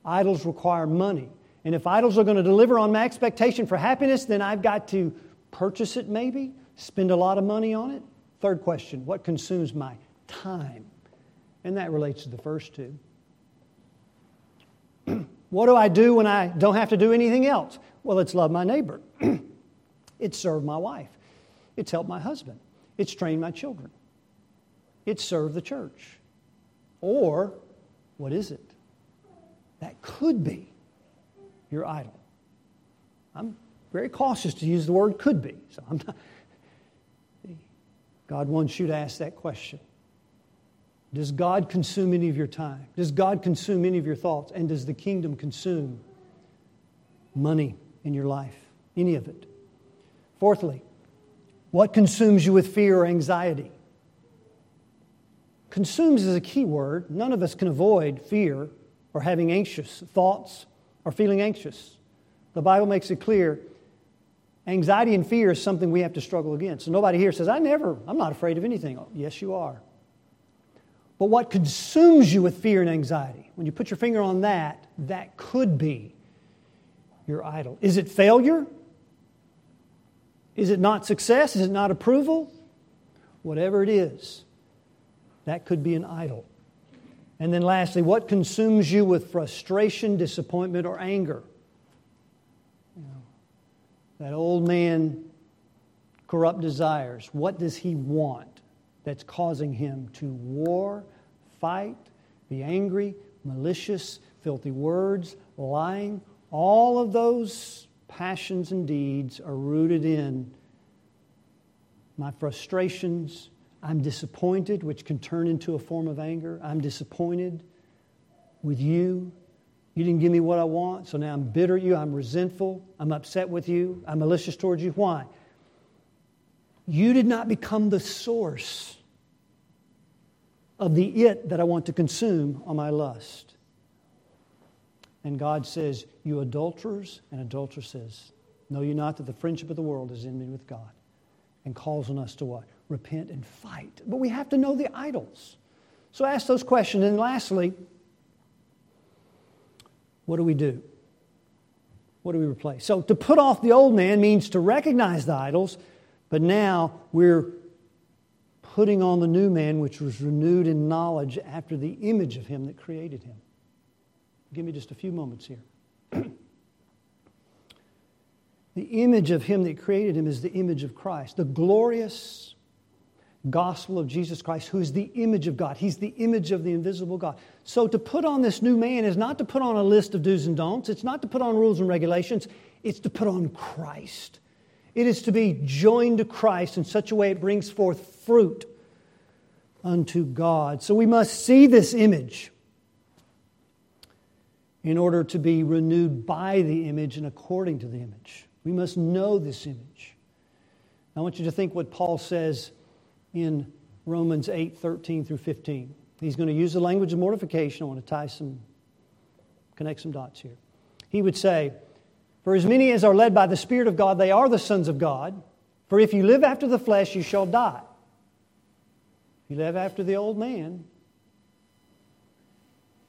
Idols require money. And if idols are going to deliver on my expectation for happiness, then I've got to purchase it maybe, spend a lot of money on it. Third question what consumes my time? And that relates to the first two. what do I do when I don't have to do anything else? Well, it's love my neighbor, it's serve my wife, it's help my husband, it's train my children, it's serve the church. Or, what is it? That could be your idol. I'm very cautious to use the word could be. So I'm not. God wants you to ask that question. Does God consume any of your time? Does God consume any of your thoughts? And does the kingdom consume money in your life? Any of it? Fourthly, what consumes you with fear or anxiety? Consumes is a key word. None of us can avoid fear or having anxious thoughts or feeling anxious. The Bible makes it clear anxiety and fear is something we have to struggle against. So nobody here says, I never, I'm not afraid of anything. Oh, yes, you are. But what consumes you with fear and anxiety, when you put your finger on that, that could be your idol. Is it failure? Is it not success? Is it not approval? Whatever it is, that could be an idol. And then lastly, what consumes you with frustration, disappointment, or anger? That old man, corrupt desires. What does he want that's causing him to war, fight, be angry, malicious, filthy words, lying? All of those passions and deeds are rooted in my frustrations. I'm disappointed, which can turn into a form of anger. I'm disappointed with you. You didn't give me what I want, so now I'm bitter at you. I'm resentful. I'm upset with you. I'm malicious towards you. Why? You did not become the source of the it that I want to consume on my lust. And God says, You adulterers and adulteresses, know you not that the friendship of the world is enmity with God? And calls on us to what? Repent and fight. But we have to know the idols. So ask those questions. And lastly, what do we do? What do we replace? So to put off the old man means to recognize the idols, but now we're putting on the new man, which was renewed in knowledge after the image of him that created him. Give me just a few moments here. the image of Him that created Him is the image of Christ, the glorious gospel of Jesus Christ, who is the image of God. He's the image of the invisible God. So to put on this new man is not to put on a list of do's and don'ts, it's not to put on rules and regulations, it's to put on Christ. It is to be joined to Christ in such a way it brings forth fruit unto God. So we must see this image in order to be renewed by the image and according to the image. We must know this image. I want you to think what Paul says in Romans 8 13 through 15. He's going to use the language of mortification. I want to tie some, connect some dots here. He would say, For as many as are led by the Spirit of God, they are the sons of God. For if you live after the flesh, you shall die. If you live after the old man,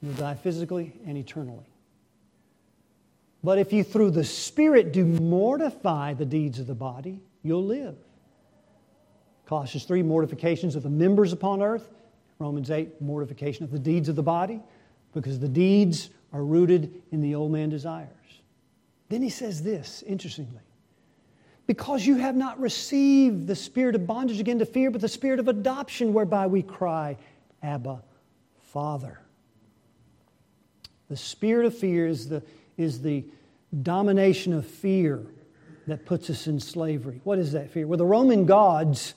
You'll die physically and eternally. But if you through the Spirit do mortify the deeds of the body, you'll live. Colossians 3, mortifications of the members upon earth. Romans 8, mortification of the deeds of the body, because the deeds are rooted in the old man desires. Then he says this, interestingly because you have not received the spirit of bondage again to fear, but the spirit of adoption, whereby we cry, Abba, Father. The spirit of fear is the, is the domination of fear that puts us in slavery. What is that fear? Well, the Roman gods,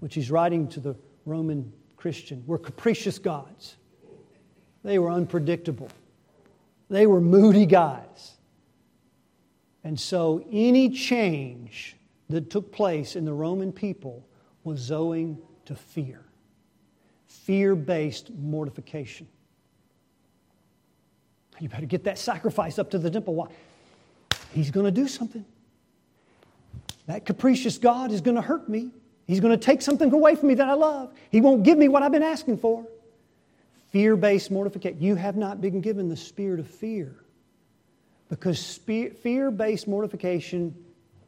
which he's writing to the Roman Christian, were capricious gods. They were unpredictable. They were moody guys. And so any change that took place in the Roman people was owing to fear fear based mortification. You better get that sacrifice up to the temple. Why? He's going to do something. That capricious God is going to hurt me. He's going to take something away from me that I love. He won't give me what I've been asking for. Fear based mortification. You have not been given the spirit of fear. Because fear based mortification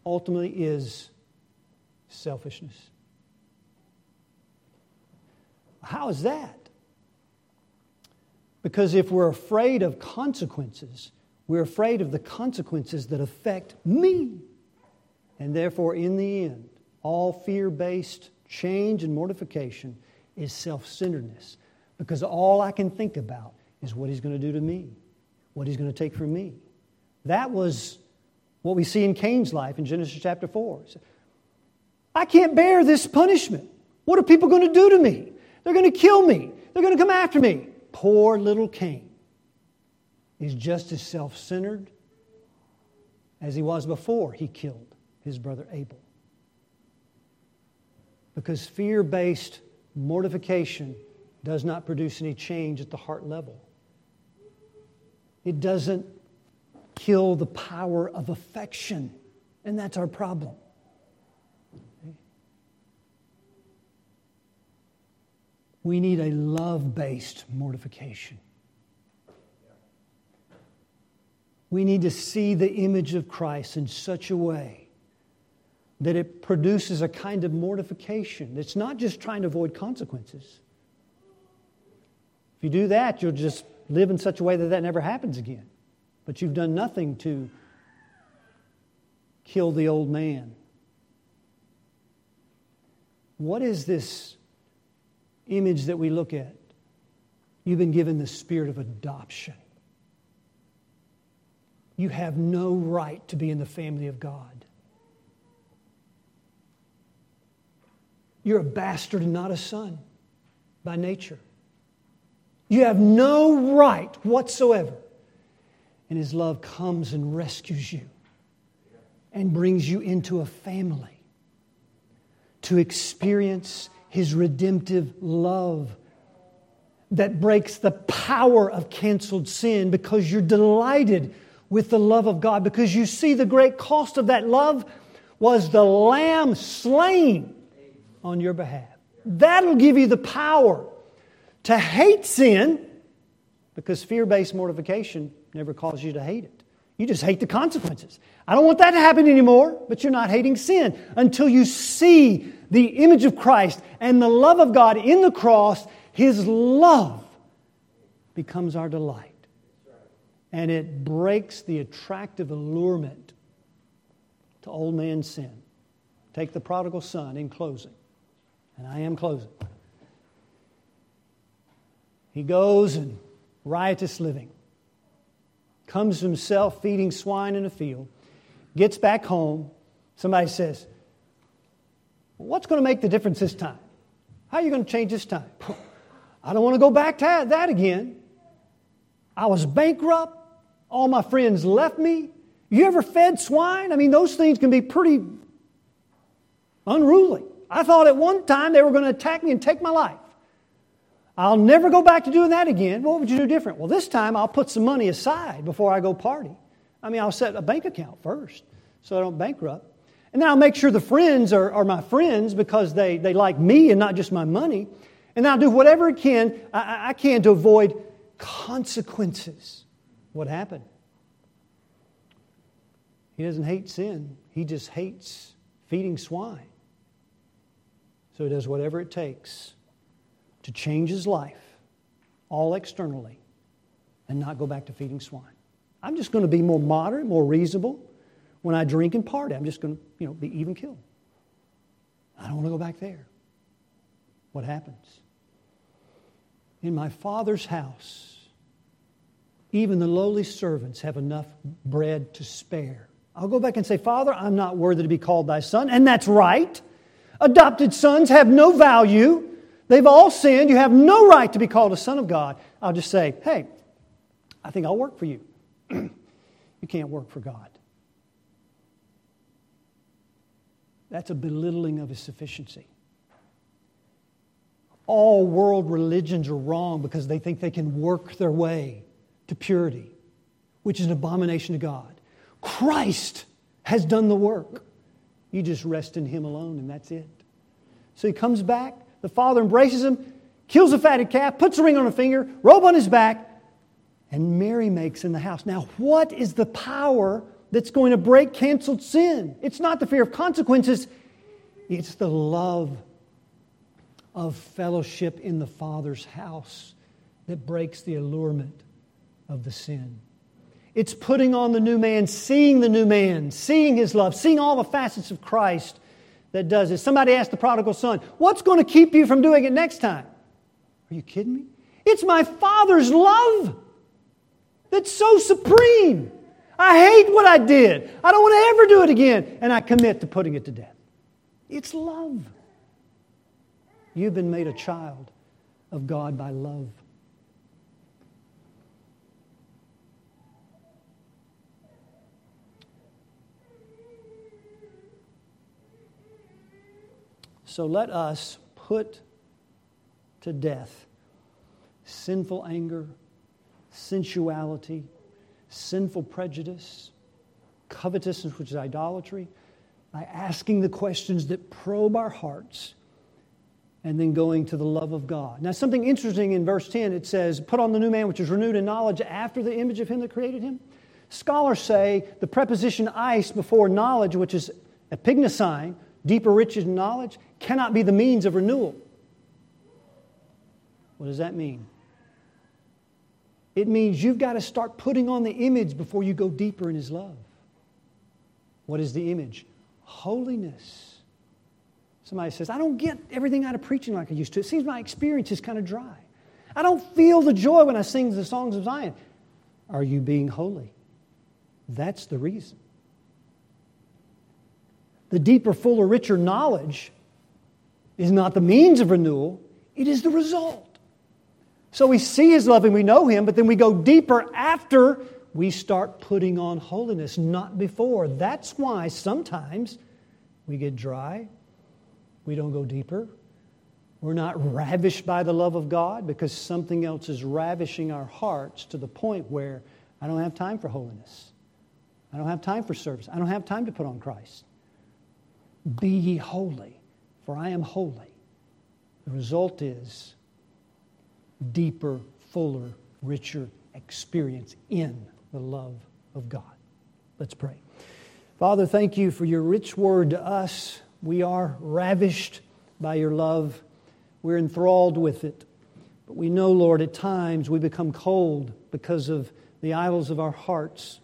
ultimately is selfishness. How is that? Because if we're afraid of consequences, we're afraid of the consequences that affect me. And therefore, in the end, all fear based change and mortification is self centeredness. Because all I can think about is what he's going to do to me, what he's going to take from me. That was what we see in Cain's life in Genesis chapter 4. I can't bear this punishment. What are people going to do to me? They're going to kill me. They're going to come after me. Poor little Cain is just as self centered as he was before he killed his brother Abel. Because fear based mortification does not produce any change at the heart level. It doesn't kill the power of affection, and that's our problem. We need a love based mortification. We need to see the image of Christ in such a way that it produces a kind of mortification. It's not just trying to avoid consequences. If you do that, you'll just live in such a way that that never happens again. But you've done nothing to kill the old man. What is this image that we look at? You've been given the spirit of adoption. You have no right to be in the family of God. You're a bastard and not a son by nature. You have no right whatsoever. And His love comes and rescues you and brings you into a family to experience His redemptive love that breaks the power of canceled sin because you're delighted with the love of God because you see the great cost of that love was the lamb slain on your behalf. That'll give you the power to hate sin because fear based mortification never causes you to hate it. You just hate the consequences. I don't want that to happen anymore, but you're not hating sin until you see the image of Christ and the love of God in the cross. His love becomes our delight. And it breaks the attractive allurement to old man sin. Take the prodigal son in closing and I am closing. He goes and riotous living, comes himself feeding swine in a field, gets back home. Somebody says, What's going to make the difference this time? How are you going to change this time? I don't want to go back to that again. I was bankrupt. All my friends left me. You ever fed swine? I mean, those things can be pretty unruly. I thought at one time they were going to attack me and take my life. I'll never go back to doing that again. What would you do different? Well, this time I'll put some money aside before I go party. I mean, I'll set a bank account first so I don't bankrupt. And then I'll make sure the friends are, are my friends because they, they like me and not just my money. And I'll do whatever I can, I, I can to avoid consequences. What happened? He doesn't hate sin, he just hates feeding swine. So he does whatever it takes to change his life, all externally, and not go back to feeding swine. I'm just going to be more moderate, more reasonable. When I drink and party, I'm just going to, you know, be even killed. I don't want to go back there. What happens? In my father's house, even the lowly servants have enough bread to spare. I'll go back and say, Father, I'm not worthy to be called thy son. And that's right. Adopted sons have no value. They've all sinned. You have no right to be called a son of God. I'll just say, hey, I think I'll work for you. you can't work for God. That's a belittling of his sufficiency. All world religions are wrong because they think they can work their way to purity, which is an abomination to God. Christ has done the work. You just rest in Him alone, and that's it. So he comes back. The father embraces him, kills a fatted calf, puts a ring on a finger, robe on his back, and Mary makes in the house. Now, what is the power that's going to break canceled sin? It's not the fear of consequences, it's the love of fellowship in the Father's house that breaks the allurement of the sin. It's putting on the new man, seeing the new man, seeing his love, seeing all the facets of Christ that does it. Somebody asked the prodigal son, What's going to keep you from doing it next time? Are you kidding me? It's my Father's love that's so supreme. I hate what I did. I don't want to ever do it again. And I commit to putting it to death. It's love. You've been made a child of God by love. So let us put to death sinful anger, sensuality, sinful prejudice, covetousness, which is idolatry, by asking the questions that probe our hearts and then going to the love of God. Now, something interesting in verse 10, it says, Put on the new man which is renewed in knowledge after the image of him that created him. Scholars say the preposition eis before knowledge, which is epignosin, deeper riches in knowledge, cannot be the means of renewal. What does that mean? It means you've got to start putting on the image before you go deeper in his love. What is the image? Holiness. Somebody says, I don't get everything out of preaching like I used to. It seems my experience is kind of dry. I don't feel the joy when I sing the songs of Zion. Are you being holy? That's the reason. The deeper, fuller, richer knowledge is not the means of renewal, it is the result. So we see His love and we know Him, but then we go deeper after we start putting on holiness, not before. That's why sometimes we get dry, we don't go deeper. We're not ravished by the love of God because something else is ravishing our hearts to the point where I don't have time for holiness. I don't have time for service. I don't have time to put on Christ. Be ye holy, for I am holy. The result is deeper, fuller, richer experience in the love of God. Let's pray. Father, thank you for your rich word to us. We are ravished by your love, we're enthralled with it. But we know, Lord, at times we become cold because of the idols of our hearts.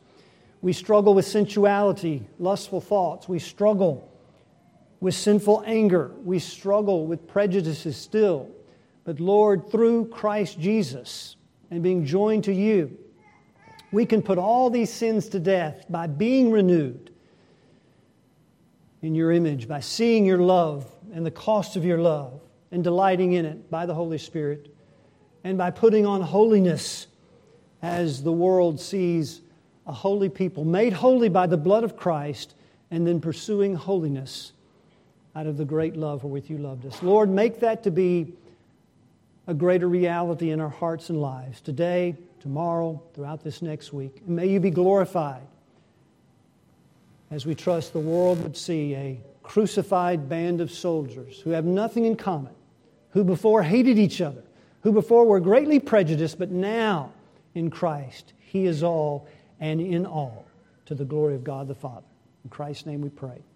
We struggle with sensuality, lustful thoughts. We struggle with sinful anger. We struggle with prejudices still. But Lord, through Christ Jesus and being joined to you, we can put all these sins to death by being renewed in your image, by seeing your love and the cost of your love and delighting in it by the Holy Spirit, and by putting on holiness as the world sees a holy people made holy by the blood of Christ and then pursuing holiness out of the great love wherewith you loved us. Lord, make that to be a greater reality in our hearts and lives today, tomorrow, throughout this next week. And may you be glorified as we trust the world would see a crucified band of soldiers who have nothing in common, who before hated each other, who before were greatly prejudiced, but now in Christ, He is all and in all to the glory of God the Father. In Christ's name we pray.